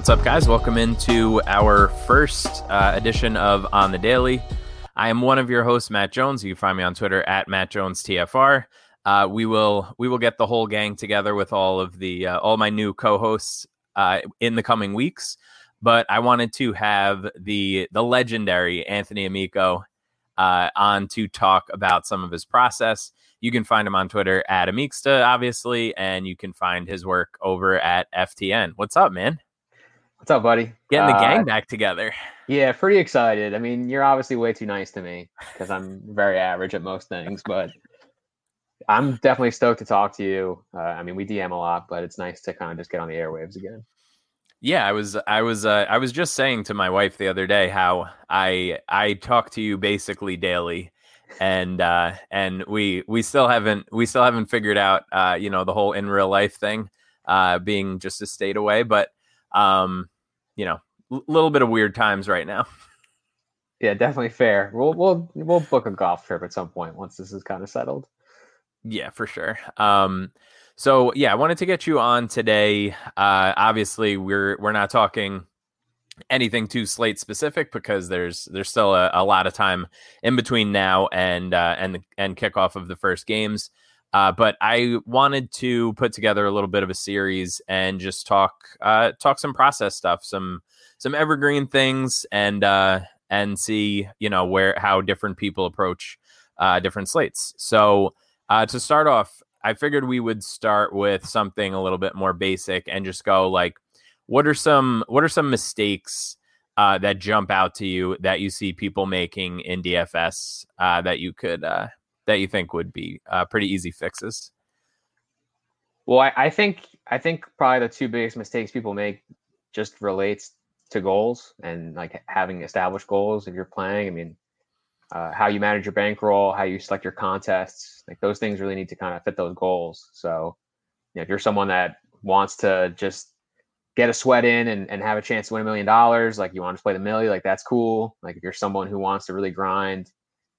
What's up, guys? Welcome into our first uh, edition of On the Daily. I am one of your hosts, Matt Jones. You can find me on Twitter at Matt Jones TFR. Uh, we will we will get the whole gang together with all of the uh, all my new co-hosts uh, in the coming weeks. But I wanted to have the the legendary Anthony Amico uh, on to talk about some of his process. You can find him on Twitter at Amicsta, obviously, and you can find his work over at FTN. What's up, man? What's up, buddy? Getting the Uh, gang back together. Yeah, pretty excited. I mean, you're obviously way too nice to me because I'm very average at most things, but I'm definitely stoked to talk to you. Uh, I mean, we DM a lot, but it's nice to kind of just get on the airwaves again. Yeah, I was I was uh, I was just saying to my wife the other day how I I talk to you basically daily and uh and we we still haven't we still haven't figured out uh you know the whole in real life thing uh being just a state away but um you know a little bit of weird times right now. Yeah, definitely fair. We'll we'll we'll book a golf trip at some point once this is kind of settled. Yeah, for sure. Um, so yeah, I wanted to get you on today. Uh, obviously, we're we're not talking anything too slate specific because there's there's still a, a lot of time in between now and uh, and the, and kickoff of the first games. Uh, but I wanted to put together a little bit of a series and just talk uh, talk some process stuff, some some evergreen things, and uh, and see you know where how different people approach uh, different slates. So uh, to start off, I figured we would start with something a little bit more basic and just go like, what are some what are some mistakes uh, that jump out to you that you see people making in DFS that you could that you think would be uh, pretty easy fixes? Well, I, I think I think probably the two biggest mistakes people make just relates to goals and like having established goals if you're playing. I mean, uh, how you manage your bankroll, how you select your contests, like those things really need to kind of fit those goals. So, you know, if you're someone that wants to just get a sweat in and, and have a chance to win a million dollars, like you want to play the millie, like that's cool. Like if you're someone who wants to really grind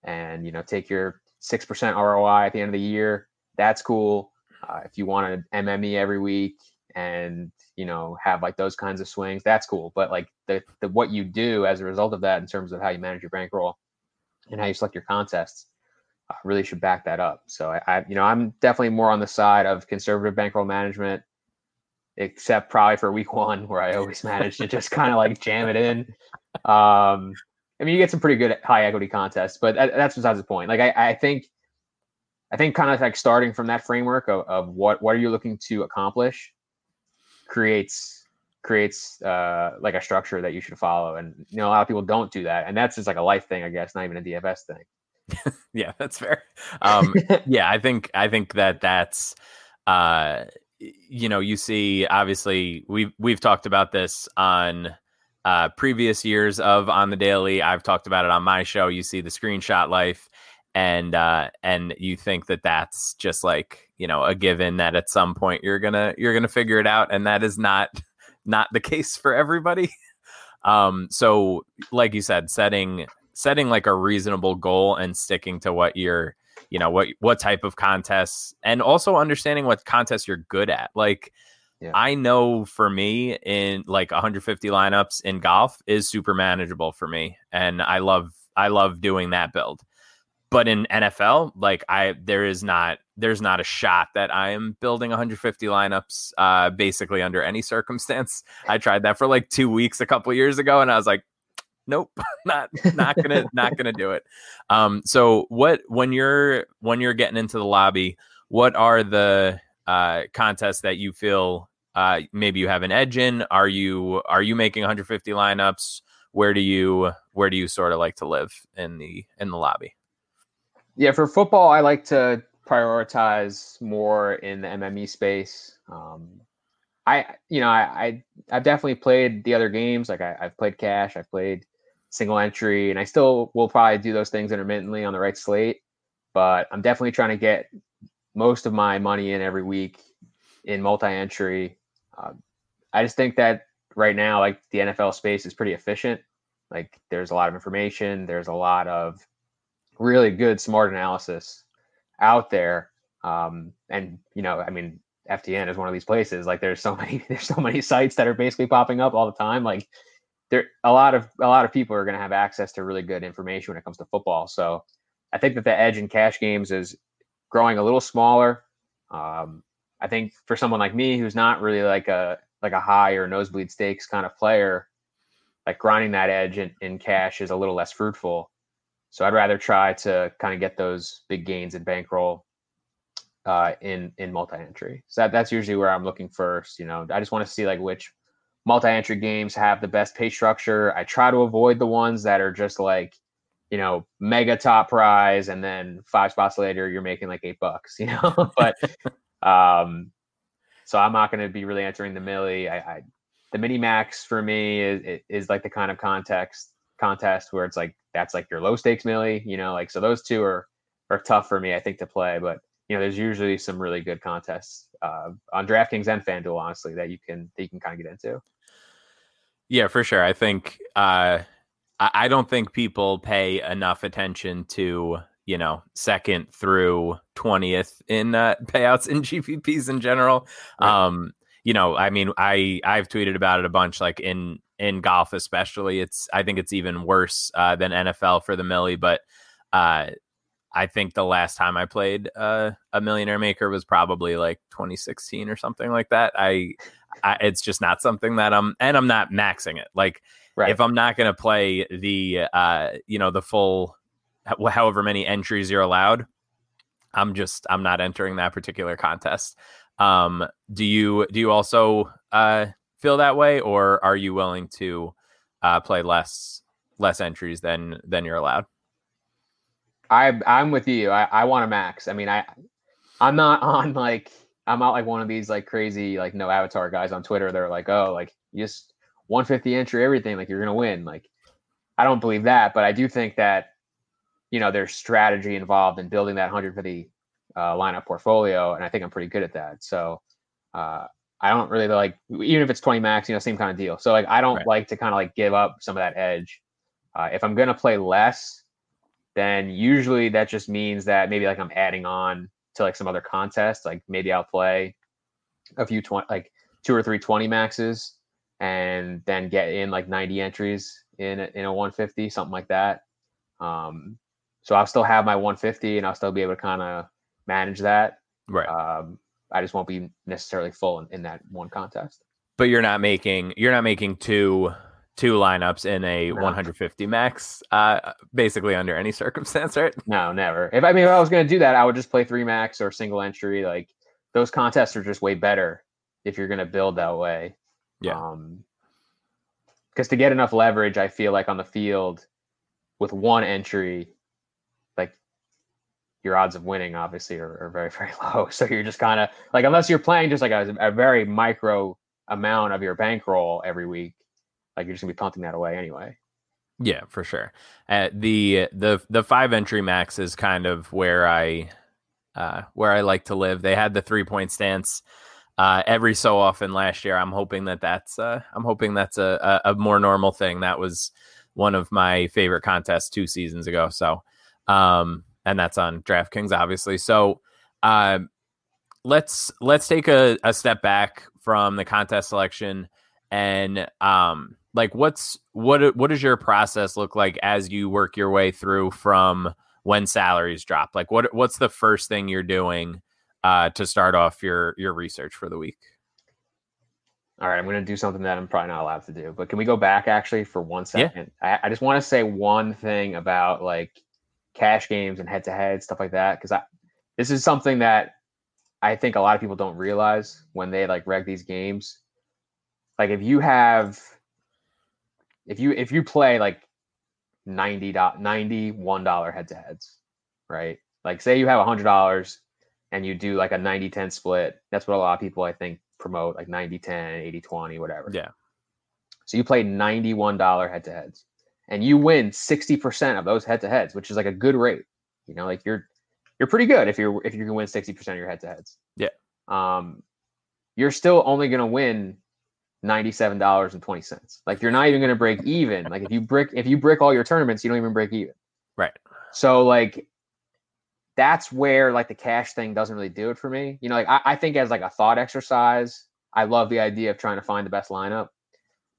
and you know take your six percent ROI at the end of the year, that's cool. Uh, if you want to MME every week and you know have like those kinds of swings, that's cool. But like the, the what you do as a result of that in terms of how you manage your bankroll and how you select your contests uh, really should back that up. So I, I, you know, I'm definitely more on the side of conservative bankroll management, except probably for week one where I always manage to just kind of like jam it in. Um, I mean, you get some pretty good high equity contests, but that, that's besides the point. Like I, I think, I think kind of like starting from that framework of, of what what are you looking to accomplish creates creates uh, like a structure that you should follow. And you know, a lot of people don't do that, and that's just like a life thing, I guess, not even a DFS thing. yeah, that's fair. Um, yeah, I think I think that that's uh, you know you see obviously we've we've talked about this on uh, previous years of on the daily. I've talked about it on my show. You see the screenshot life, and uh, and you think that that's just like you know a given that at some point you're gonna you're gonna figure it out, and that is not not the case for everybody. Um, so like you said, setting setting like a reasonable goal and sticking to what you're you know what what type of contests and also understanding what contests you're good at like yeah. i know for me in like 150 lineups in golf is super manageable for me and i love i love doing that build. But in nfl like i there is not there's not a shot that i am building 150 lineups uh basically under any circumstance. I tried that for like two weeks a couple years ago and i was like nope not not gonna not gonna do it. Um so what when you're when you're getting into the lobby what are the uh contests that you feel uh maybe you have an edge in are you are you making 150 lineups where do you where do you sort of like to live in the in the lobby yeah for football i like to prioritize more in the mme space um I, you know, I, I, have definitely played the other games. Like I, have played cash, I've played single entry, and I still will probably do those things intermittently on the right slate. But I'm definitely trying to get most of my money in every week in multi-entry. Uh, I just think that right now, like the NFL space is pretty efficient. Like there's a lot of information, there's a lot of really good smart analysis out there. Um, and you know, I mean, FTN is one of these places. Like there's so many, there's so many sites that are basically popping up all the time. Like there a lot of a lot of people are going to have access to really good information when it comes to football. So I think that the edge in cash games is growing a little smaller. Um, I think for someone like me who's not really like a like a high or nosebleed stakes kind of player, like grinding that edge in, in cash is a little less fruitful. So I'd rather try to kind of get those big gains in bankroll uh, in in multi-entry. So that, that's usually where I'm looking first. You know, I just want to see like which multi-entry games have the best pay structure. I try to avoid the ones that are just like, you know, mega top prize and then five spots later you're making like eight bucks, you know. but um so I'm not going to be really entering the millie. I, I the mini max for me is is like the kind of context contest where it's like that's like your low stakes millie, you know, like so those two are are tough for me I think to play, but you know, there's usually some really good contests uh, on DraftKings and FanDuel, honestly, that you can that you can kind of get into. Yeah, for sure. I think uh, I don't think people pay enough attention to you know second through twentieth in uh, payouts in GPPs in general. Right. Um, you know, I mean, I I've tweeted about it a bunch, like in in golf especially. It's I think it's even worse uh, than NFL for the millie, but uh, I think the last time I played uh, a Millionaire Maker was probably like 2016 or something like that. I, I, it's just not something that I'm, and I'm not maxing it. Like right. if I'm not going to play the, uh, you know, the full, however many entries you're allowed, I'm just, I'm not entering that particular contest. Um, do you, do you also uh, feel that way, or are you willing to uh, play less, less entries than than you're allowed? I I'm with you. I, I want a max. I mean, I I'm not on like I'm not like one of these like crazy like no avatar guys on Twitter. They're like, oh, like just 150 entry everything, like you're gonna win. Like I don't believe that, but I do think that you know there's strategy involved in building that 150 uh, lineup portfolio, and I think I'm pretty good at that. So uh, I don't really like even if it's 20 max, you know, same kind of deal. So like I don't right. like to kind of like give up some of that edge. Uh, if I'm gonna play less, then usually that just means that maybe like I'm adding on to like some other contest. Like maybe I'll play a few 20, like two or three 20 maxes and then get in like 90 entries in a, in a 150, something like that. Um, so I'll still have my 150 and I'll still be able to kind of manage that. Right. Um, I just won't be necessarily full in, in that one contest. But you're not making you're not making two two lineups in a no. 150 max, uh, basically under any circumstance, right? No, never. If I mean, if I was going to do that, I would just play three max or single entry. Like those contests are just way better if you're going to build that way. Yeah. Um, because to get enough leverage, I feel like on the field with one entry, your odds of winning obviously are, are very, very low. So you're just kind of like, unless you're playing just like a, a very micro amount of your bankroll every week, like you're just gonna be punting that away anyway. Yeah, for sure. Uh, the the the five entry max is kind of where I uh, where I like to live. They had the three point stance uh, every so often last year. I'm hoping that that's uh, I'm hoping that's a, a, a more normal thing. That was one of my favorite contests two seasons ago. So, um, and that's on DraftKings, obviously. So, uh, let's let's take a, a step back from the contest selection and um like what's what what does your process look like as you work your way through from when salaries drop like what what's the first thing you're doing uh to start off your your research for the week all right i'm going to do something that i'm probably not allowed to do but can we go back actually for one second yeah. I, I just want to say one thing about like cash games and head to head stuff like that because i this is something that i think a lot of people don't realize when they like reg these games. Like if you have if you if you play like 90 91 dollar head to heads right? Like say you have a hundred dollars and you do like a 90 10 split that's what a lot of people i think promote like 90 10 80 20 whatever. Yeah. So you play 91 dollar head to heads and you win 60% of those head to heads which is like a good rate you know like you're you're pretty good if you're if you can win 60% of your head to heads yeah um you're still only going to win $97.20. Like you're not even going to break even. Like if you brick if you brick all your tournaments, you don't even break even. Right. So like that's where like the cash thing doesn't really do it for me. You know, like I, I think as like a thought exercise, I love the idea of trying to find the best lineup.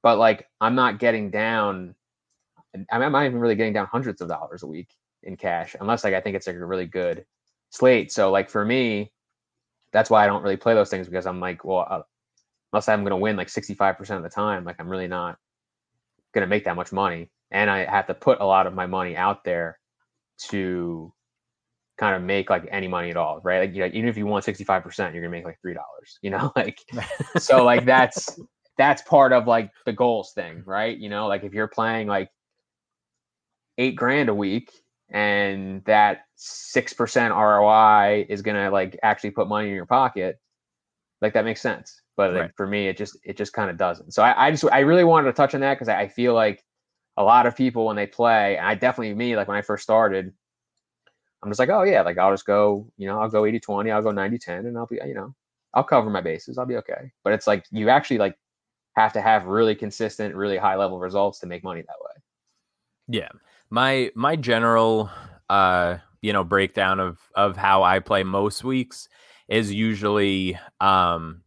But like I'm not getting down I'm not even really getting down hundreds of dollars a week in cash unless like I think it's like a really good slate. So like for me, that's why I don't really play those things because I'm like, well, uh, unless I'm going to win like 65% of the time, like I'm really not going to make that much money. And I have to put a lot of my money out there to kind of make like any money at all, right? Like, you know, even if you want 65%, you're gonna make like $3, you know, like, so like that's, that's part of like the goals thing, right? You know, like if you're playing like eight grand a week and that 6% ROI is going to like actually put money in your pocket, like that makes sense. But right. like, for me it just it just kind of doesn't. So I, I just i really wanted to touch on that because I, I, feel like a lot of people when they play and i definitely me like when i first started i'm just like oh yeah like i'll just go you know i'll go 80 20 i'll go 90 10 and i'll be you know i'll cover my bases i'll be okay. But it's like you actually like have to have really consistent really high level results to make money that way. Yeah my my general uh you know breakdown of of how i play most weeks is usually um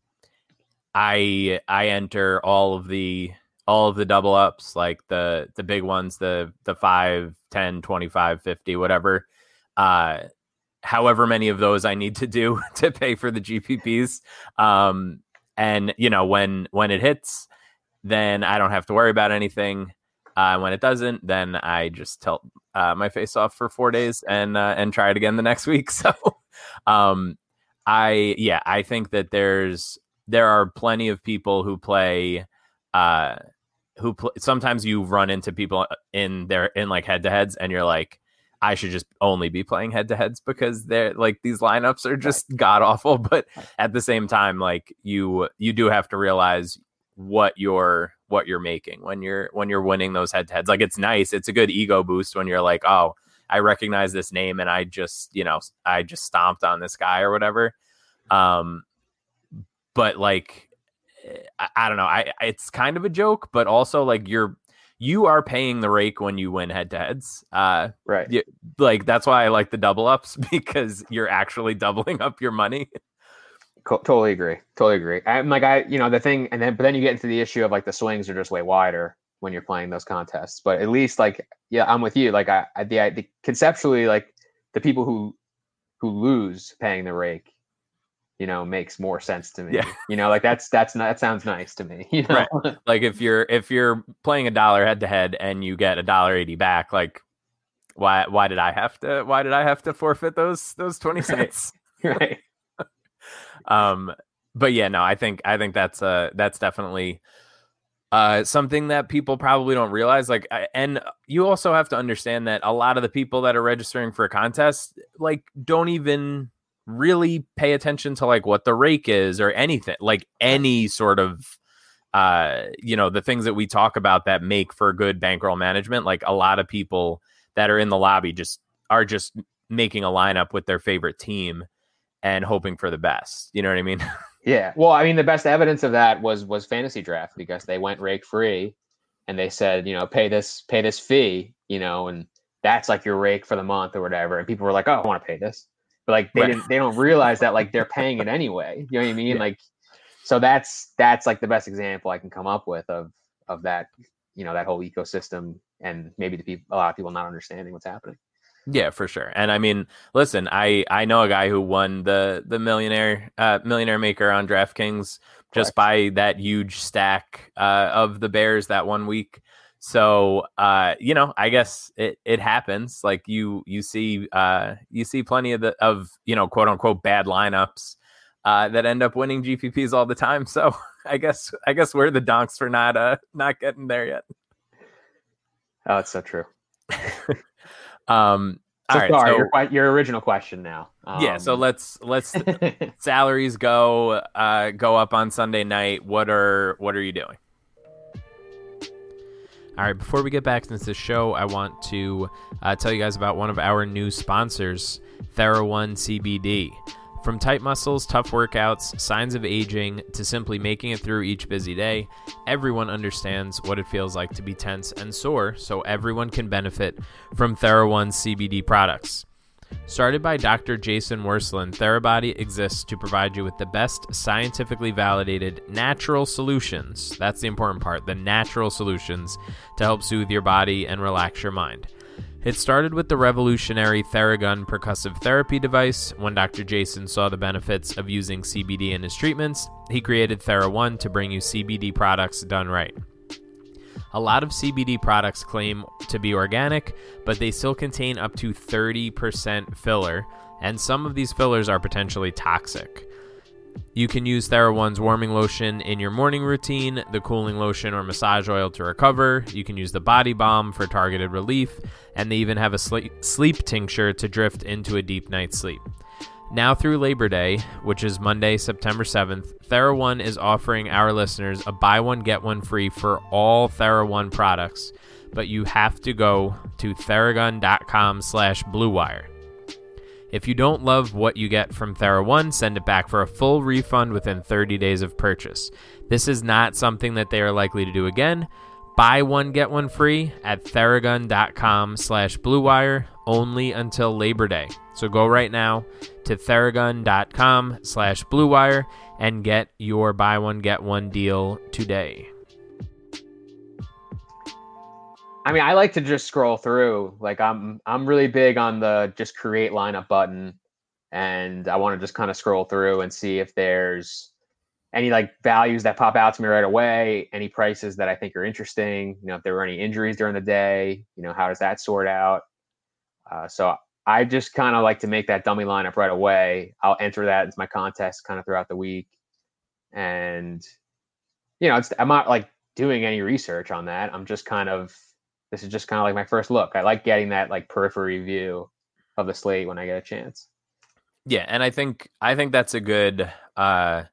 I I enter all of the all of the double ups like the the big ones the the 5 10 25 50 whatever. Uh however many of those I need to do to pay for the GPPs um and you know when when it hits then I don't have to worry about anything uh, when it doesn't, then I just tilt uh, my face off for four days and uh, and try it again the next week. So, um, I yeah, I think that there's there are plenty of people who play uh who pl- sometimes you run into people in their in like head to heads and you're like I should just only be playing head to heads because they're like these lineups are just god awful but at the same time like you you do have to realize what you're what you're making when you're when you're winning those head to heads like it's nice it's a good ego boost when you're like oh I recognize this name and I just you know I just stomped on this guy or whatever um but like eh, I, I don't know. I it's kind of a joke, but also like you're you are paying the rake when you win head to heads. Uh, right. You, like that's why I like the double ups because you're actually doubling up your money. Co- totally agree. Totally agree. I'm like I, you know, the thing, and then but then you get into the issue of like the swings are just way wider when you're playing those contests. But at least like, yeah, I'm with you. Like I, I the, the conceptually like the people who who lose paying the rake you know makes more sense to me yeah. you know like that's that's that sounds nice to me you know? right. like if you're if you're playing a dollar head to head and you get a dollar 80 back like why why did i have to why did i have to forfeit those those 20 cents right, right. Um but yeah no i think i think that's uh that's definitely uh something that people probably don't realize like and you also have to understand that a lot of the people that are registering for a contest like don't even really pay attention to like what the rake is or anything like any sort of uh you know the things that we talk about that make for good bankroll management like a lot of people that are in the lobby just are just making a lineup with their favorite team and hoping for the best you know what i mean yeah well i mean the best evidence of that was was fantasy draft because they went rake free and they said, you know, pay this pay this fee, you know, and that's like your rake for the month or whatever. And people were like, oh, I want to pay this, but like they Right. didn't they don't realize that like they're paying it anyway. You know what I mean? Yeah. Like, so that's that's like the best example I can come up with of of that you know that whole ecosystem and maybe the people a lot of people not understanding what's happening. Yeah, for sure. And I mean, listen, I I know a guy who won the the millionaire uh millionaire maker on DraftKings just Correct. by that huge stack uh of the Bears that one week. So, uh you know, I guess it it happens. Like you you see uh you see plenty of the of, you know, quote unquote bad lineups uh that end up winning GPPs all the time. So, I guess I guess we're the donks for not uh not getting there yet. Oh, it's so true. Um So all right, sorry, so- your, your original question now. yeah, so Um, let's let's salaries go uh go up on Sunday night. What are what are you doing? All right, before we get back into the show, I want to uh, tell you guys about one of our new sponsors, TheraOne CBD. From tight muscles, tough workouts, signs of aging, to simply making it through each busy day, everyone understands what it feels like to be tense and sore, so everyone can benefit from TheraOne CBD products. Started by Dr. Jason Wersland, Therabody exists to provide you with the best scientifically validated natural solutions. That's the important part the natural solutions to help soothe your body and relax your mind. It started with the revolutionary Theragun percussive therapy device. When Dr. Jason saw the benefits of using CBD in his treatments, he created TheraOne to bring you CBD products done right. A lot of CBD products claim to be organic, but they still contain up to 30% filler, and some of these fillers are potentially toxic. You can use TheraOne's warming lotion in your morning routine, the cooling lotion or massage oil to recover. You can use the body balm for targeted relief, and they even have a sleep, tincture to drift into a deep night's sleep. Now through Labor Day, which is Monday, September 7th, TheraOne is offering our listeners a buy one get one free for all TheraOne products, but you have to go to theragun.com slash bluewire. If you don't love what you get from TheraOne, send it back for a full refund within 30 days of purchase. This is not something that they are likely to do again. Buy one, get one free at theragun.com slash bluewire only until Labor Day. So go right now to theragun.com slash bluewire and get your buy one, get one deal today. I mean, I like to just scroll through. Like I'm I'm really big on the just create lineup button and I want to just kind of scroll through and see if there's any like values that pop out to me right away, any prices that I think are interesting, you know, if there were any injuries during the day, you know, how does that sort out? Uh, so I just kind of like to make that dummy lineup right away. I'll enter that into my contest kind of throughout the week. And you know, it's I'm not like doing any research on that. I'm just kind of this is just kind of like my first look. I like getting that like periphery view of the slate when I get a chance. Yeah, and I think I think that's a good uh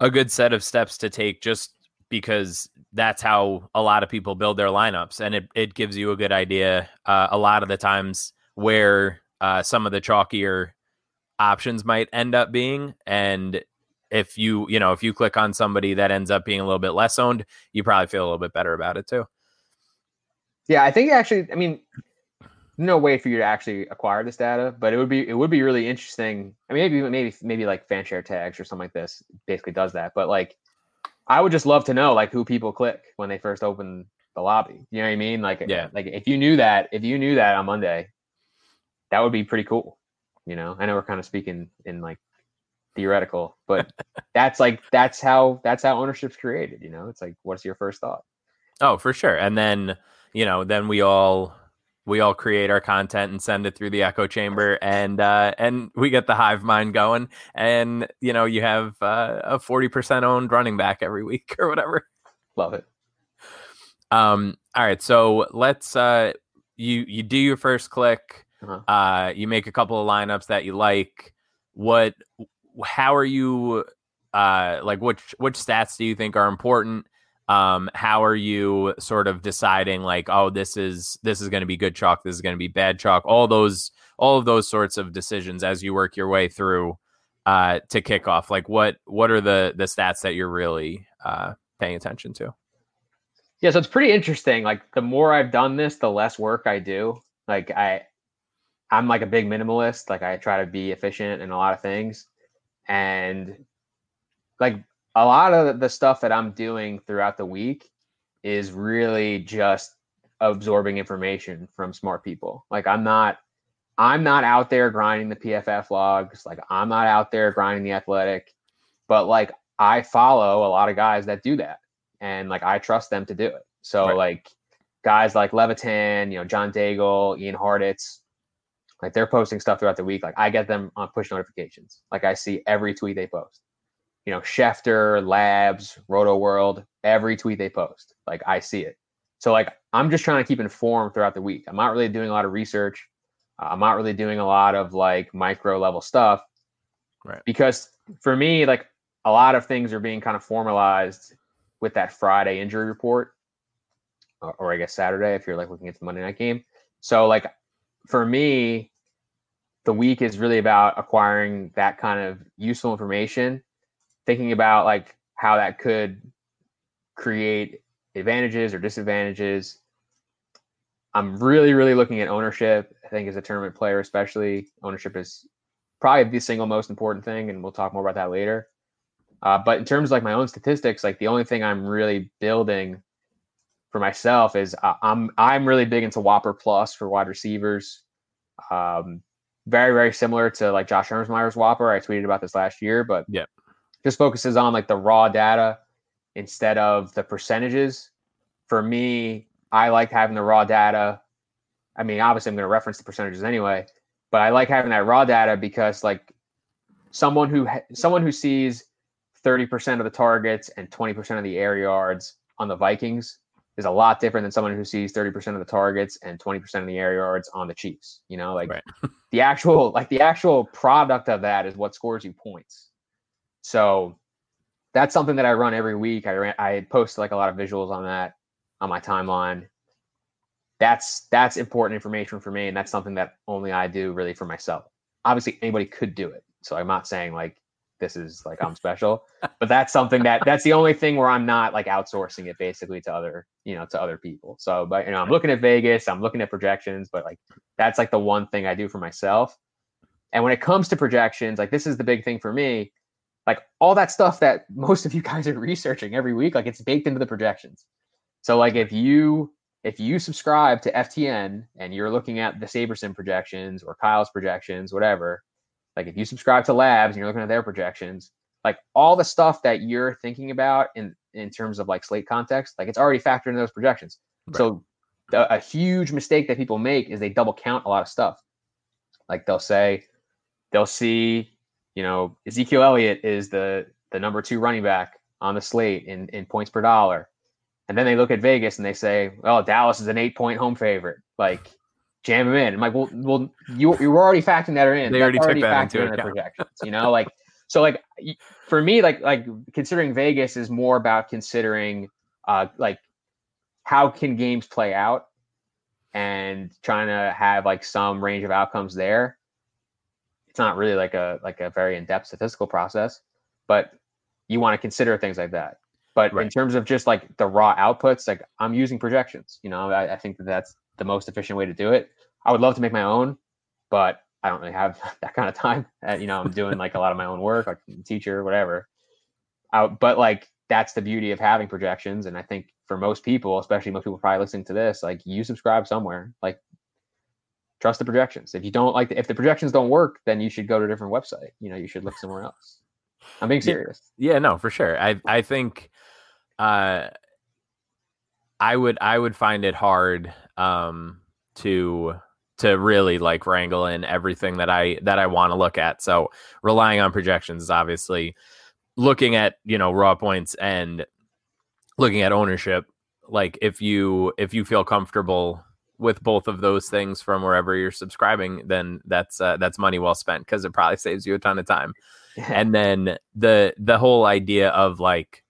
a good set of steps to take just because that's how a lot of people build their lineups and it, it gives you a good idea uh, a lot of the times where uh, some of the chalkier options might end up being and if you you know if you click on somebody that ends up being a little bit less owned you probably feel a little bit better about it too Yeah, I think actually, I mean, no way for you to actually acquire this data, but it would be it would be really interesting. I mean, maybe maybe maybe like fan share tags or something like this basically does that. But like, I would just love to know like who people click when they first open the lobby. You know what I mean? Like, Yeah. like if you knew that, if you knew that on Monday, that would be pretty cool. You know, I know we're kind of speaking in like theoretical, but that's like that's how that's how ownership's created. You know, it's like what's your first thought? Oh, for sure. And then, you know, then we all we all create our content and send it through the echo chamber and uh and we get the hive mind going and you know, you have uh, a 40% owned running back every week or whatever. Love it. Um all right, so let's uh you you do your first click, Uh-huh. uh you make a couple of lineups that you like. What how are you uh like which which stats do you think are important? Um how are you sort of deciding like oh this is this is going to be good chalk this is going to be bad chalk all those all of those sorts of decisions as you work your way through uh to kick off like what what are the the stats that you're really uh paying attention to Yeah, so it's pretty interesting. Like the more I've done this, the less work I do. Like I I'm like a big minimalist. Like I try to be efficient in a lot of things. And like a lot of the stuff that I'm doing throughout the week is really just absorbing information from smart people. Like I'm not I'm not out there grinding the PFF logs. Like I'm not out there grinding the athletic, but like I follow a lot of guys that do that. And like I trust them to do it. So right. like guys like Levitan, you know, John Daigle, Ian Hartitz, like they're posting stuff throughout the week. Like I get them on push notifications. Like I see every tweet they post. You know, Schefter, Labs, Roto World, every tweet they post. Like I see it. So like I'm just trying to keep informed throughout the week. I'm not really doing a lot of research. Uh, I'm not really doing a lot of like micro level stuff. Right. Because for me, like a lot of things are being kind of formalized with that Friday injury report, or, or I guess Saturday if you're like looking at the Monday night game. So like for me, the week is really about acquiring that kind of useful information, thinking about like how that could create advantages or disadvantages. I'm really, really looking at ownership. I think as a tournament player, especially, ownership is probably the single most important thing, and we'll talk more about that later. Uh, but in terms of like my own statistics, like the only thing I'm really building for myself is uh, I'm I'm really big into WOPR Plus for wide receivers. Um, very very similar to like Josh Hermsmeyer's WOPR. I tweeted about this last year, but yeah, just focuses on like the raw data instead of the percentages. For me, I like having the raw data. I mean, obviously, I'm going to reference the percentages anyway, but I like having that raw data because like someone who someone who sees 30% of the targets and 20% of the air yards on the Vikings is a lot different than someone who sees 30% of the targets and 20% of the air yards on the Chiefs. You know, like right. the actual like the actual product of that is what scores you points. So that's something that I run every week. I ran, I post like a lot of visuals on that on my timeline. That's that's important information for me, and that's something that only I do really for myself. Obviously, anybody could do it. So I'm not saying like this is like I'm special. but that's something that that's the only thing where I'm not like outsourcing it basically to other, you know, to other people. So, but you know, I'm looking at Vegas, I'm looking at projections, but like that's like the one thing I do for myself. And when it comes to projections, like this is the big thing for me. Like all that stuff that most of you guys are researching every week, like it's baked into the projections. So like if you if you subscribe to FTN and you're looking at the Sabersim projections or Kyle's projections, whatever, like if you subscribe to labs and you're looking at their projections, like all the stuff that you're thinking about in in terms of like slate context, like it's already factored in those projections. Right. So the, a huge mistake that people make is they double count a lot of stuff. Like they'll say they'll see, you know, Ezekiel Elliott is the the number two running back on the slate in in points per dollar. And then they look at Vegas and they say, "Well, Dallas is an eight point home favorite." Like jam them in. I'm like, well, well, you you were already factoring that in. They already, already took that into in the projections. You know, like so, like for me, like like considering Vegas is more about considering uh like how can games play out and trying to have like some range of outcomes there. It's not really like a like a very in depth statistical process, but you want to consider things like that. But right. in terms of just like the raw outputs, like I'm using projections. You know, I, I think that that's the most efficient way to do it. I would love to make my own, but I don't really have that kind of time. Uh, you know, I'm doing like a lot of my own work, like teacher, whatever. Uh, but like that's the beauty of having projections, and I think for most people, especially most people probably listening to this, like you subscribe somewhere, like trust the projections. If you don't like, the, if the projections don't work, then you should go to a different website. You know, you should look somewhere else. I'm being serious. Yeah, yeah no, for sure. I I think uh I would I would find it hard um, to to really like wrangle in everything that I that I want to look at. So relying on projections is obviously looking at you know raw points and looking at ownership. Like if you if you feel comfortable with both of those things from wherever you're subscribing, then that's uh, that's money well spent because it probably saves you a ton of time. and then the the whole idea of like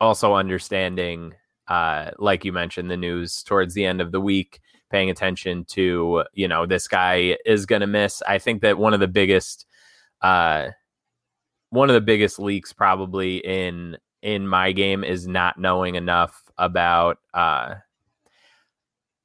also understanding uh, like you mentioned, the news towards the end of the week, paying attention to, you know, this guy is going to miss. I think that one of the biggest, uh, one of the biggest leaks probably in in my game is not knowing enough about uh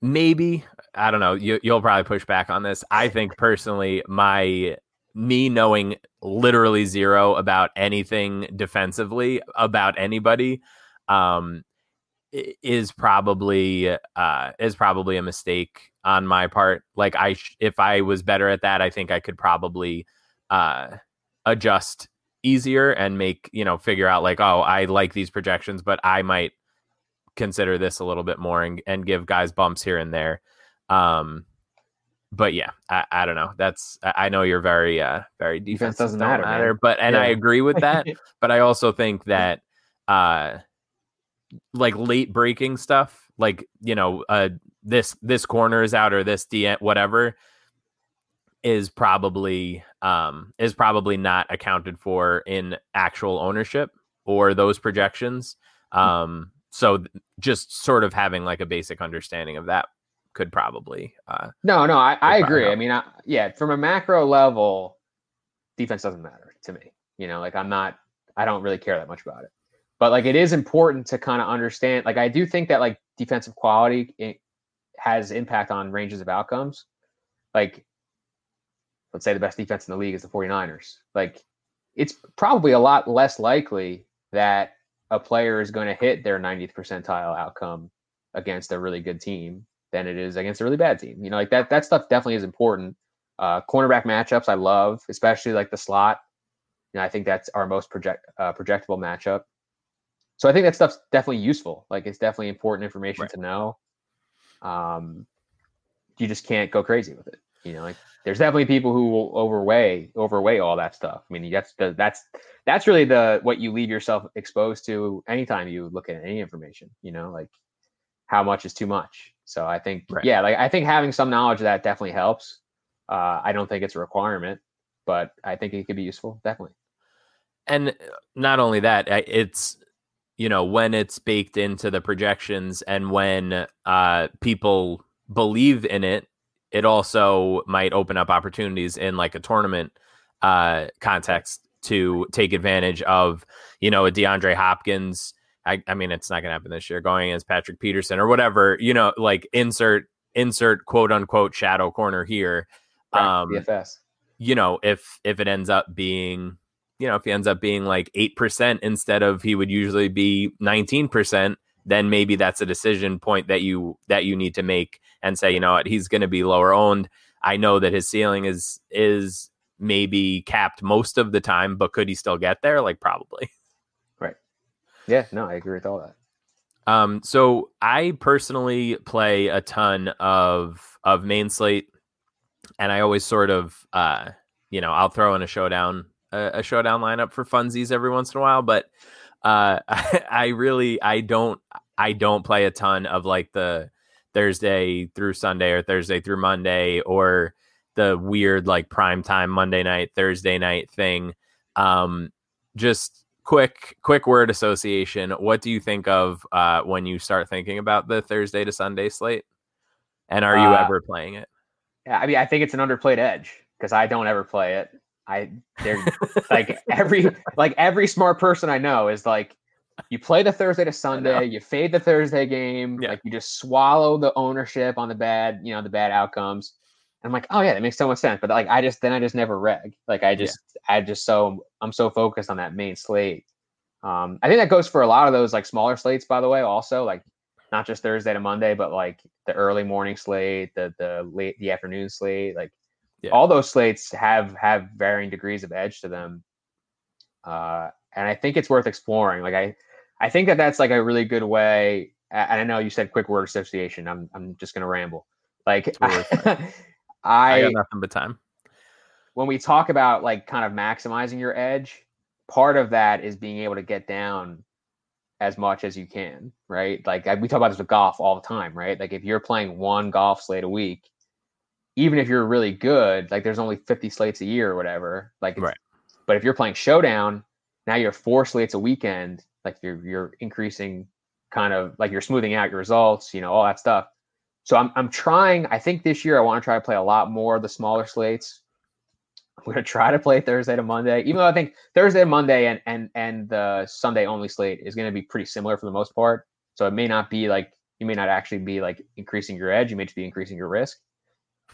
maybe I don't know. You, you'll probably push back on this. I think personally, my me knowing literally zero about anything defensively about anybody um, is probably uh, is probably a mistake on my part. Like I, sh- if I was better at that, I think I could probably uh, adjust easier and make you know figure out like oh I like these projections, but I might consider this a little bit more and, and give guys bumps here and there. Um, but yeah, I, I don't know. That's I know you're very uh very defense doesn't matter, matter but and yeah. I agree with that. but I also think that uh like late breaking stuff, like you know, uh this this corner is out or this D whatever is probably um is probably not accounted for in actual ownership or those projections. Hmm. Um so just sort of having like a basic understanding of that could probably. Uh, no, no, I, I agree. Help. I mean, I, yeah, from a macro level, defense doesn't matter to me. You know, like I'm not, I don't really care that much about it. But like, it is important to kind of understand. Like, I do think that like defensive quality has impact on ranges of outcomes. Like, let's say the best defense in the league is the 49ers. Like, it's probably a lot less likely that a player is going to hit their 90th percentile outcome against a really good team than it is against a really bad team. You know, like that that stuff definitely is important. Uh, cornerback matchups I love, especially like the slot. You know, I think that's our most project uh, projectable matchup. So I think that stuff's definitely useful. Like it's definitely important information right. to know. Um, you just can't go crazy with it. You know, like there's definitely people who will overweigh overweigh all that stuff. I mean, that's that's that's really the what you leave yourself exposed to anytime you look at any information. You know, like how much is too much. So I think, right. yeah, like I think having some knowledge of that definitely helps. Uh, I don't think it's a requirement, but I think it could be useful, definitely. And uh, not only that, it's you know when it's baked into the projections and when uh, people believe in it, it also might open up opportunities in like a tournament uh, context to take advantage of you know a DeAndre Hopkins I, I mean, it's not going to happen this year going as Patrick Peterson or whatever, you know, like insert, insert quote unquote shadow corner here. Right, um, DFS. You know, if, if it ends up being, you know, if he ends up being like 8% instead of he would usually be 19%, then maybe that's a decision point that you, that you need to make and say, you know what, he's going to be lower owned. I know that his ceiling is, is maybe capped most of the time, but could he still get there? Like probably. Right. Yeah, no, I agree with all that. Um, so I personally play a ton of of main slate, and I always sort of, uh, you know, I'll throw in a showdown a, a showdown lineup for funsies every once in a while, but uh, I, I really I don't I don't play a ton of like the Thursday through Sunday or Thursday through Monday or the weird like prime time Monday night Thursday night thing. Um, just quick quick word association. What do you think of uh, when you start thinking about the thursday to sunday slate? And are you uh, ever playing it? yeah i mean i think it's an underplayed edge because i don't ever play it i they're like every like every smart person i know is like you play the thursday to sunday you fade the thursday game yeah. like you just swallow the ownership on the bad you know the bad outcomes And I'm like, oh yeah, that makes so much sense. But like, I just then I just never reg. Like, I just yeah. I just so I'm so focused on that main slate. Um, I think that goes for a lot of those like smaller slates, by the way. Also, like not just Thursday to Monday, but like the early morning slate, the the late the afternoon slate, like yeah. all those slates have have varying degrees of edge to them. Uh, and I think it's worth exploring. Like I, I think that that's like a really good way. And I know you said quick word association. I'm I'm just gonna ramble. Like I, I got nothing but time. When we talk about like kind of maximizing your edge, part of that is being able to get down as much as you can, right? Like we talk about this with golf all the time, right? Like if you're playing one golf slate a week, even if you're really good, like there's only 50 slates a year or whatever. Like, right. But if you're playing showdown, now you're four slates a weekend. Like you're you're increasing, kind of like you're smoothing out your results, you know, all that stuff. So I'm I'm trying. I think this year I want to try to play a lot more of the smaller slates. I'm gonna try to play Thursday to Monday, even though I think Thursday to Monday and and and the Sunday only slate is gonna be pretty similar for the most part. So it may not be like you may not actually be like increasing your edge. You may just be increasing your risk.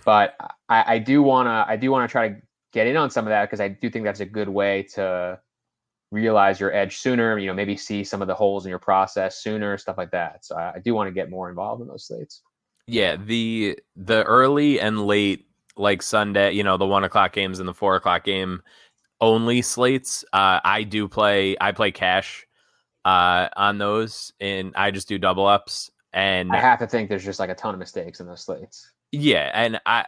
But I, I do wanna I do wanna try to get in on some of that because I do think that's a good way to realize your edge sooner. You know, maybe see some of the holes in your process sooner, stuff like that. So I, I do want to get more involved in those slates. Yeah, the the early and late like Sunday, you know, the one o'clock games and the four o'clock game only slates. Uh, I do play. I play cash uh, on those, and I just do double ups. And I have to think there's just like a ton of mistakes in those slates. Yeah, and I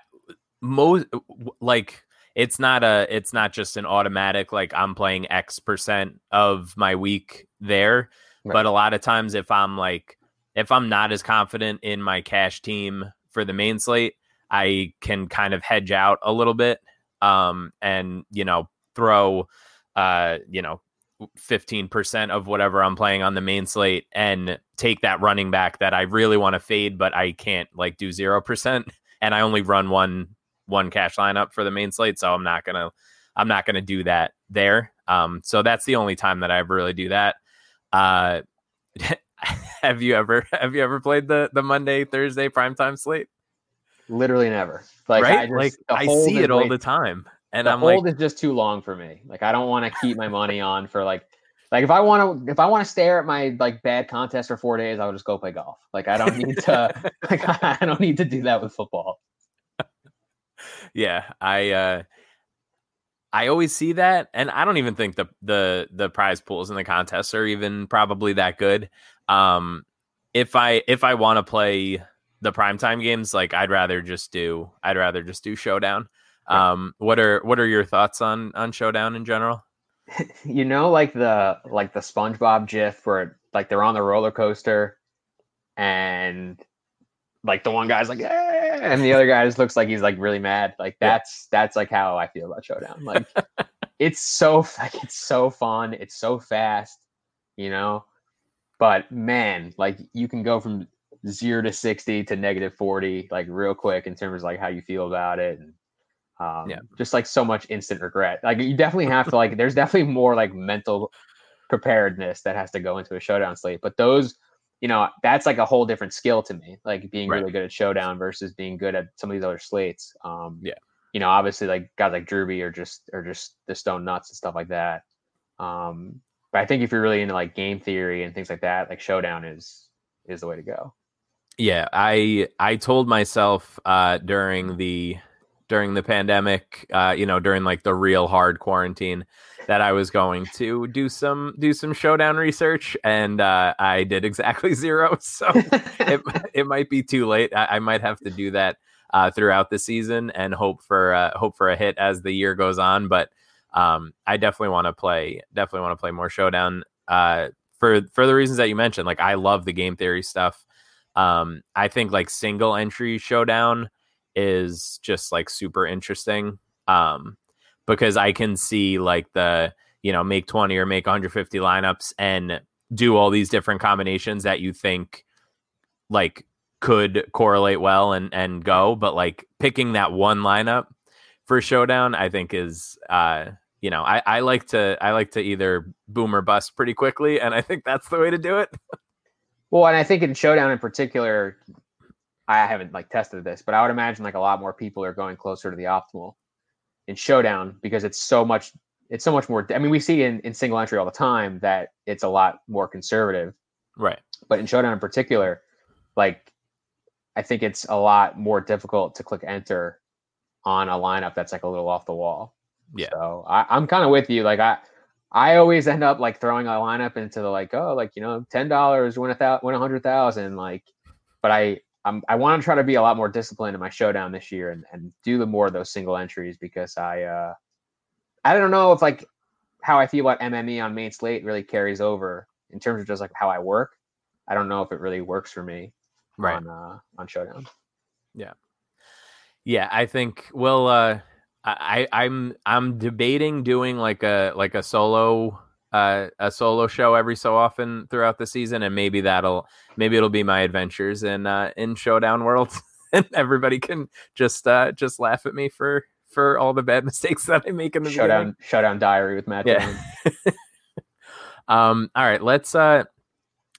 most like it's not a it's not just an automatic like I'm playing X percent of my week there, right. but a lot of times if I'm like if I'm not as confident in my cash team for the main slate, I can kind of hedge out a little bit um, and, you know, throw, uh, you know, 15% of whatever I'm playing on the main slate and take that running back that I really want to fade, but I can't like do 0%. And I only run one, one cash lineup for the main slate. So I'm not going to, I'm not going to do that there. Um, so that's the only time that I really do that. Uh, have you ever, have you ever played the, the Monday, Thursday primetime slate? Literally never. Like right? I just, like I see it all the time, and the I'm hold like, is just too long for me. Like I don't want to keep my money on for like, like if I want to, if I want to stare at my like bad contest for four days, I'll just go play golf. Like I don't need to, like I don't need to do that with football. yeah, I. uh I always see that, and I don't even think the the the prize pools in the contests are even probably that good. Um, if I if I want to play the primetime games, like I'd rather just do I'd rather just do Showdown. Um, what are what are your thoughts on on Showdown in general? you know, like the like the SpongeBob GIF where like they're on the roller coaster, and like the one guy's like, eh, and the other guy just looks like he's like really mad. Like that's yeah. that's like how I feel about Showdown. Like it's so like it's so fun. It's so fast, you know. But man, like you can go from zero to 60 to negative 40 like real quick in terms of like how you feel about it and um, yeah. just like so much instant regret. Like you definitely have to like there's definitely more like mental preparedness that has to go into a showdown slate but those you know that's like a whole different skill to me like being right. really good at showdown versus being good at some of these other slates. Um yeah. you know obviously like guys like Drewby are just are just the stone nuts and stuff like that. Um but i think if you're really into like game theory and things like that like showdown is is the way to go. Yeah, I I told myself uh, during the during the pandemic, uh, you know, during like the real hard quarantine, that I was going to do some do some showdown research, and uh, I did exactly zero. So it it might be too late. I, I might have to do that uh, throughout the season and hope for uh, hope for a hit as the year goes on. But um, I definitely want to play definitely want to play more showdown uh, for for the reasons that you mentioned. Like I love the game theory stuff. Um, I think like single entry showdown is just like super interesting. Um, because I can see like the, you know, make 20 or make 150 lineups and do all these different combinations that you think like could correlate well and and go, but like picking that one lineup for showdown, I think is uh you know, I, I like to I like to either boom or bust pretty quickly, and I think that's the way to do it. Well, and I think in Showdown in particular, I haven't like tested this, but I would imagine like a lot more people are going closer to the optimal in Showdown because it's so much it's so much more I mean we see in, in single entry all the time that it's a lot more conservative. Right. But in Showdown in particular, like I think it's a lot more difficult to click enter on a lineup that's like a little off the wall. Yeah. So I, I'm kind of with you. Like I I always end up like throwing a lineup into the like, oh, like you know, ten dollars win a thousand, win a hundred thousand, like. But I, I'm, I want to try to be a lot more disciplined in my showdown this year and and do the more of those single entries because I, uh I don't know if like how I feel about MME on main slate really carries over in terms of just like how I work. I don't know if it really works for me, right? On uh, on showdown. Yeah, yeah. I think we'll. uh I, I'm I'm debating doing like a like a solo uh, a solo show every so often throughout the season, and maybe that'll maybe it'll be my adventures in uh, in Showdown World, and everybody can just uh, just laugh at me for for all the bad mistakes that I make in the showdown beginning. showdown diary with Matt. Yeah. um. All right. Let's uh,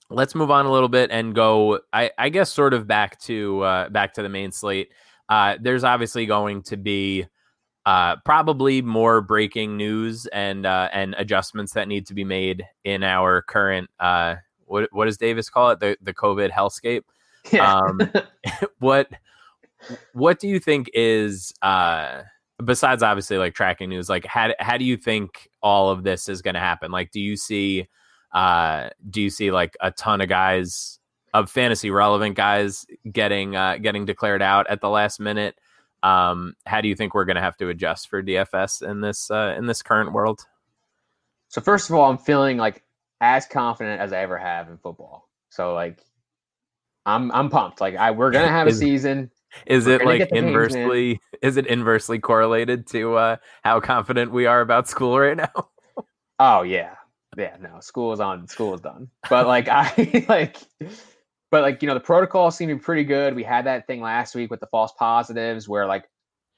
let's move on a little bit and go. I I guess sort of back to uh back to the main slate. Uh, there's obviously going to be uh, probably more breaking news and uh, and adjustments that need to be made in our current uh, what what does Davis call it the the COVID hellscape. Yeah. Um, what what do you think is uh, besides obviously like tracking news like how how do you think all of this is going to happen? Like, do you see uh, do you see like a ton of guys of fantasy relevant guys getting uh, getting declared out at the last minute? Um, how do you think we're going to have to adjust for DFS in this uh, in this current world? So first of all, I'm feeling like as confident as I ever have in football. So like, I'm I'm pumped. Like I we're gonna have a season. Is We're it like the games, inversely? Is it inversely correlated to uh, how confident we are about school right now? Oh yeah, yeah. No, school is on. School is done. But like I like, but like you know the protocol seemed to be pretty good. We had that thing last week with the false positives where like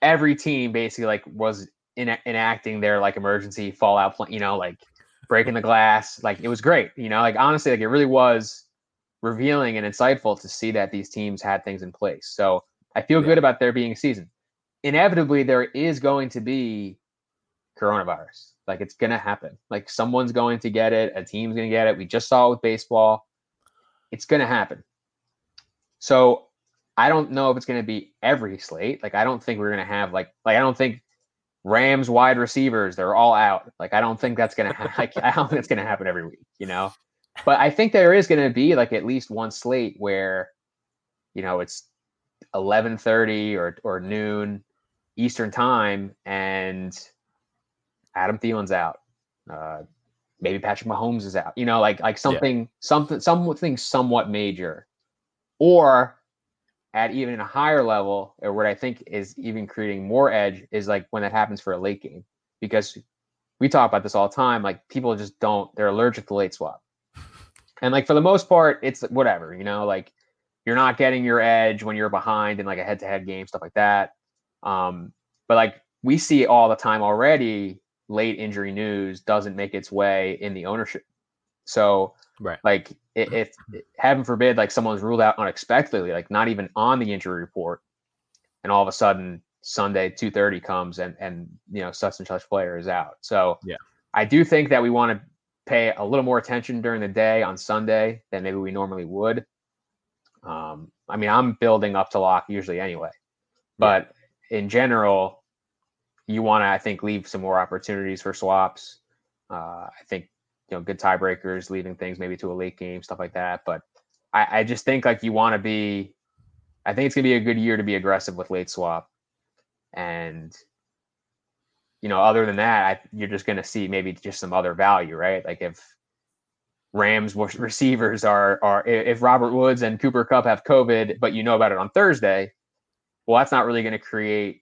every team basically like was in, enacting their like emergency fallout plan. You know, like breaking the glass. Like it was great. You know, like honestly, like it really was revealing and insightful to see that these teams had things in place. So I feel Yeah. good about there being a season. Inevitably, there is going to be coronavirus. Like it's gonna happen. Like someone's going to get it. A team's gonna get it. We just saw it with baseball. It's gonna happen. So I don't know if it's gonna be every slate. Like I don't think we're gonna have like like I don't think Rams wide receivers they're all out. Like I don't think that's gonna ha- like I don't think it's gonna happen every week. You know, but I think there is gonna be like at least one slate where you know it's eleven thirty or or noon Eastern time and Adam Thielen's out. Uh, maybe Patrick Mahomes is out. You know, like like something something something somewhat major, or at even a higher level, or what I think is even creating more edge is like when that happens for a late game, because we talk about this all the time. Like people just don't; they're allergic to late swap, and like for the most part, it's whatever. You know, like you're not getting your edge when you're behind in like a head-to-head game, stuff like that. Um, but like we see all the time already, late injury news doesn't make its way in the ownership. So Right. like i- if, heaven forbid like someone's ruled out unexpectedly, like not even on the injury report, and all of a sudden Sunday two thirty comes and and you know such and such player is out. So Yeah. I do think that we want to pay a little more attention during the day on Sunday than maybe we normally would. Um, I mean, I'm building up to lock usually anyway, but in general, you want to, I think, leave some more opportunities for swaps. Uh, I think, you know, good tiebreakers, leaving things maybe to a late game, stuff like that. But I, I just think like you want to be, I think it's gonna be a good year to be aggressive with late swap, and you know, other than that, I, you're just gonna see maybe just some other value, right? Like if Rams receivers are are if Robert Woods and Cooper Kupp have COVID, but you know about it on Thursday, well, that's not really going to create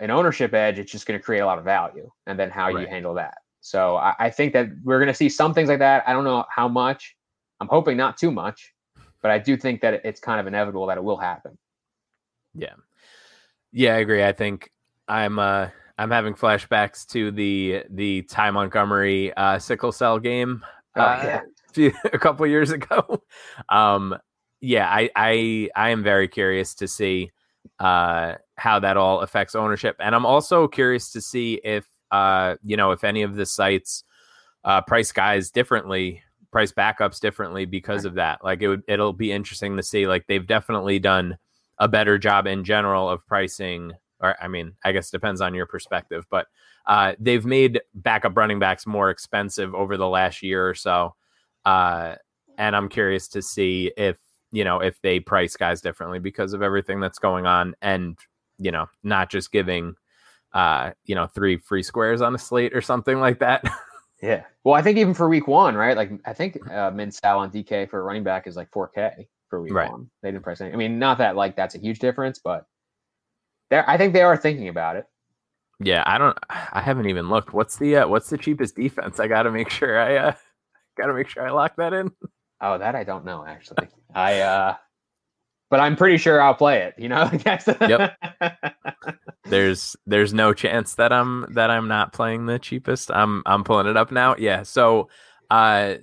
an ownership edge. It's just going to create a lot of value, and then how you handle that. So I, I think that we're going to see some things like that. I don't know how much. I'm hoping not too much, but I do think that it's kind of inevitable that it will happen. Yeah. Yeah, I agree. I think I'm uh I'm having flashbacks to the the Ty Montgomery uh sickle cell game Oh, uh, yeah. few, a couple years ago. Um yeah, I I I am very curious to see uh how that all affects ownership. And I'm also curious to see if uh you know if any of the sites uh price guys differently price backups differently because of that like it would it'll be interesting to see like they've definitely done a better job in general of pricing or i mean i guess depends on your perspective but uh they've made backup running backs more expensive over the last year or so uh and i'm curious to see if you know if they price guys differently because of everything that's going on and you know not just giving uh you know three free squares on a slate or something like that Yeah. Well, I think even for week one, right? Like I think uh, min sal on DK for a running back is like 4K for week Right. one. They didn't price any. I mean, not that like that's a huge difference, but there, I think they are thinking about it. Yeah, I don't. I haven't even looked. What's the uh, what's the cheapest defense? I got to make sure I uh, got to make sure I lock that in. Oh, that I don't know actually. I uh but I'm pretty sure I'll play it. You know, yep. There's there's no chance that I'm that I'm not playing the cheapest. I'm I'm pulling it up now. Yeah. So uh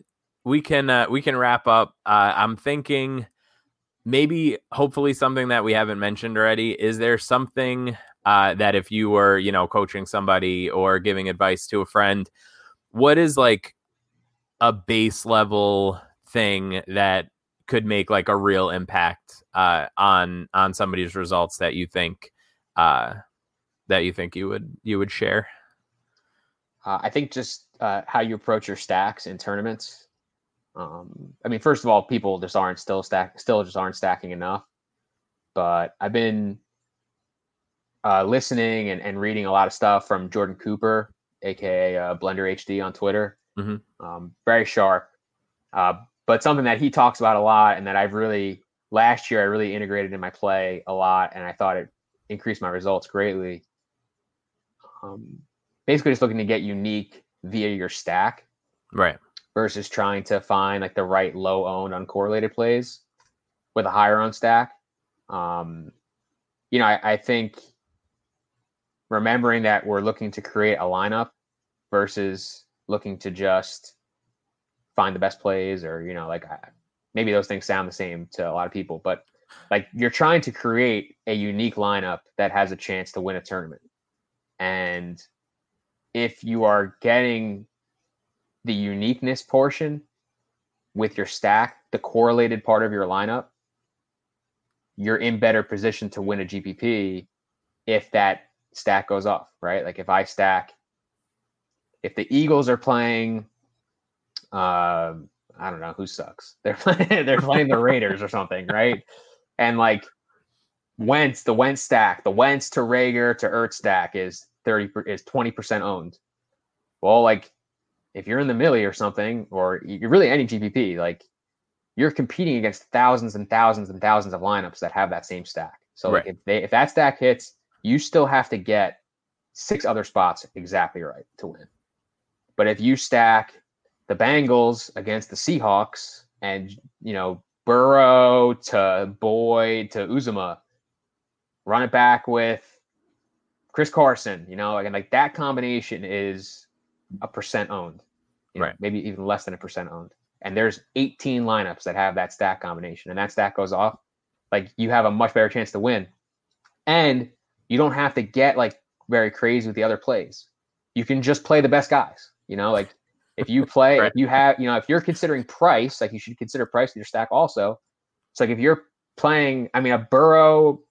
we can uh, we can wrap up. Uh, I'm thinking maybe hopefully something that we haven't mentioned already. Is there something uh, that if you were you know coaching somebody or giving advice to a friend, what is like a base level thing that could make like a real impact uh, on on somebody's results that you think uh, that you think you would you would share? Uh, I think just uh, how you approach your stacks in tournaments. Um, I mean, first of all, people just aren't still stack still just aren't stacking enough. But I've been uh, listening and, and reading a lot of stuff from Jordan Cooper, aka uh, Blender HD on Twitter. Mm-hmm. Um, very sharp, uh, but something that he talks about a lot, and that I've really last year I really integrated in my play a lot, and I thought it increased my results greatly. Um, basically, just looking to get unique via your stack, right? Versus trying to find like the right low owned uncorrelated plays with a higher owned stack. Um, you know, I, I think remembering that we're looking to create a lineup versus looking to just find the best plays or you know like maybe those things sound the same to a lot of people but like you're trying to create a unique lineup that has a chance to win a tournament. And if you are getting the uniqueness portion with your stack the correlated part of your lineup you're in better position to win a gpp if that stack goes off right? Like if i stack if the eagles are playing uh, I don't know who sucks. They're playing, they're playing the Raiders or something, right? And like Wentz, the Wentz stack, the Wentz to Reagor to Ertz stack is thirty is twenty percent owned. Well, like if you're in the millie or something, or you're really any GPP, like you're competing against thousands and thousands and thousands of lineups that have that same stack. So right. like if they if that stack hits, you still have to get six other spots exactly right to win. But if you stack the Bengals against the Seahawks, and you know Burrow to Boyd to Uzomah, run it back with Chris Carson. You know, again, like that combination is a percent owned, you know, right? Maybe even less than a percent owned. And there's 18 lineups that have that stack combination, and that stack goes off. Like you have a much better chance to win, and you don't have to get like very crazy with the other plays. You can just play the best guys. You know, like if you play, right. if you have, you know, if you're considering price, like you should consider price in your stack also. It's like if you're playing, I mean, a Burrow,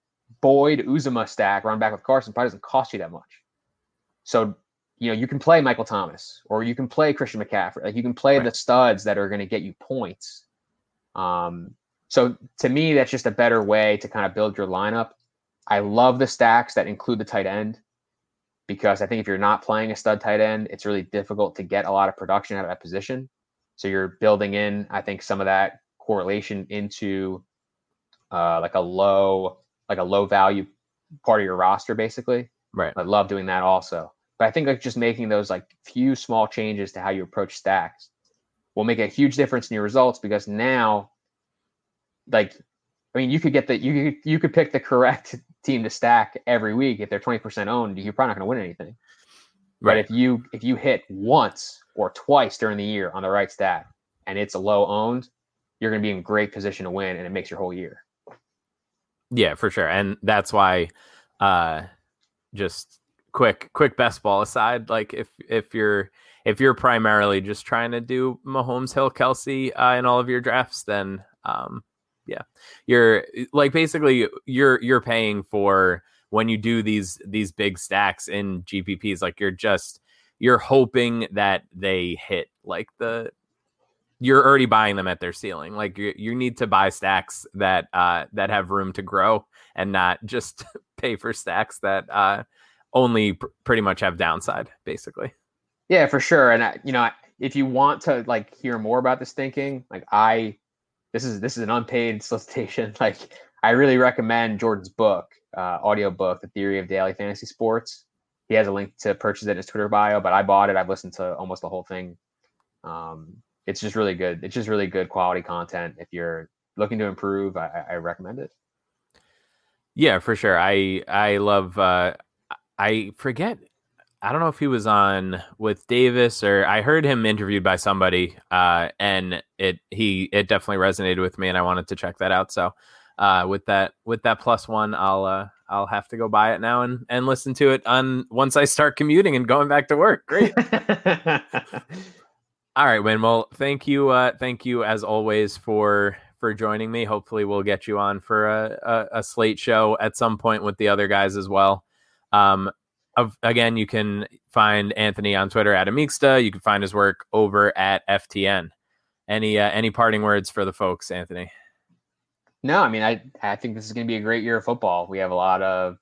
Boyd, Uzomah stack, run back with Carson probably doesn't cost you that much. So, you know, you can play Michael Thomas or you can play Christian McCaffrey. Like you can play right. the studs that are going to get you points. Um, so to me, that's just a better way to kind of build your lineup. I love the stacks that include the tight end because I think if you're not playing a stud tight end, it's really difficult to get a lot of production out of that position. So you're building in, I think, some of that correlation into uh, like a low, like a low value part of your roster, basically. Right. I love doing that also. But I think like just making those like few small changes to how you approach stacks will make a huge difference in your results because now, like, I mean, you could get the you you could pick the correct team to stack every week, if they're 20% owned, you're probably not going to win anything. Right. But if you if you hit once or twice during the year on the right stack and it's a low owned, you're going to be in great position to win, and it makes your whole year. Yeah, for sure, and that's why, uh, just quick quick best ball aside, like if if you're if you're primarily just trying to do Mahomes, Hill, Kelce uh, in all of your drafts, then um, yeah. You're like basically you're you're paying for when you do these these big stacks in gpps like you're just you're hoping that they hit like the you're already buying them at their ceiling. Like you, you need to buy stacks that uh that have room to grow and not just pay for stacks that uh only pr- pretty much have downside basically. Yeah for sure. And I, you know if you want to like hear more about this thinking like i this is this is an unpaid solicitation. Like I really recommend Jordan's book, uh, audio book, The Theory of Daily Fantasy Sports. He has a link to purchase it in his Twitter bio, but I bought it. I've listened to almost the whole thing. Um, it's just really good. It's just really good quality content. If you're looking to improve, I, I recommend it. Yeah, for sure. I I love. Uh, I forget. I don't know if he was on with Davis or I heard him interviewed by somebody, uh, and it he it definitely resonated with me, and I wanted to check that out. So, uh, with that with that plus one, I'll uh, I'll have to go buy it now and and listen to it on once I start commuting and going back to work. Great. All right, Win. Well, thank you, uh, thank you as always for for joining me. Hopefully, we'll get you on for a, a, a slate show at some point with the other guys as well. Um, of, again, you can find Anthony on Twitter at Amicsta. You can find his work over at FTN. Any uh, any parting words for the folks, Anthony? No, I mean, I I think this is going to be a great year of football. We have a lot of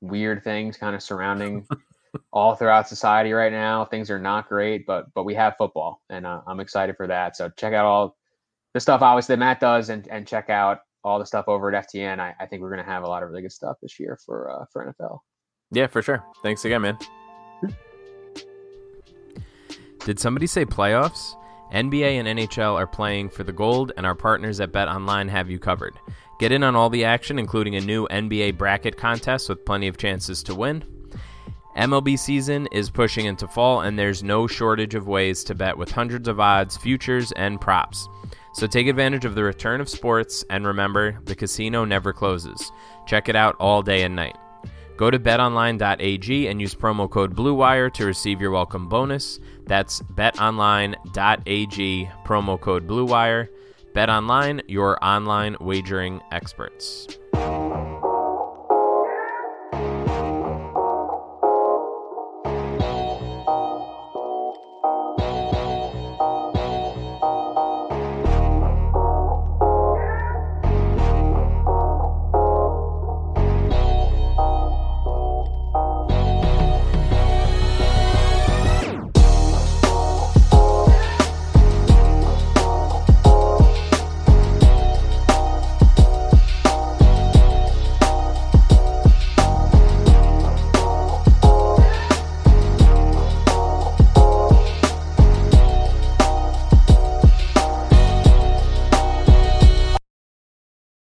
weird things kind of surrounding all throughout society right now. Things are not great, but but we have football, and uh, I'm excited for that. So check out all the stuff obviously that Matt does, and and check out all the stuff over at FTN. I, I think we're going to have a lot of really good stuff this year for uh, for NFL. Yeah, for sure. Thanks again, man. Did somebody say playoffs? NBA and NHL are playing for the gold, and our partners at BetOnline have you covered. Get in on all the action, including a new NBA bracket contest with plenty of chances to win. MLB season is pushing into fall, and there's no shortage of ways to bet with hundreds of odds, futures, and props. So take advantage of the return of sports, and remember, the casino never closes. Check it out all day and night. Go to betonline.ag and use promo code BLUEWIRE to receive your welcome bonus. That's betonline.ag, promo code BLUEWIRE. BetOnline, your online wagering experts.